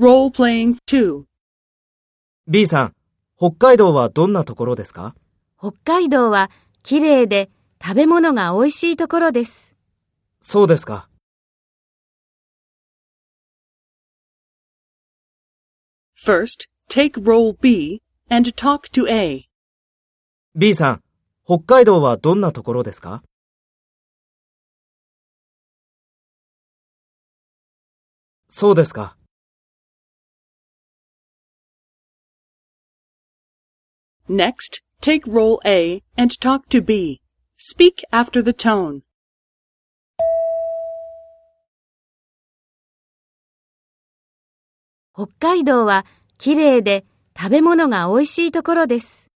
Role playing 2. B さん、北海道はどんなところですか？北海道は綺麗で食べ物が美味しいところです。そうですか。First, take role B and talk to A. B さん、北海道はどんなところですか？そうですか。Next, take role A and talk to B. Speak after the tone. 北海道は綺麗で食べ物が美味しいところです。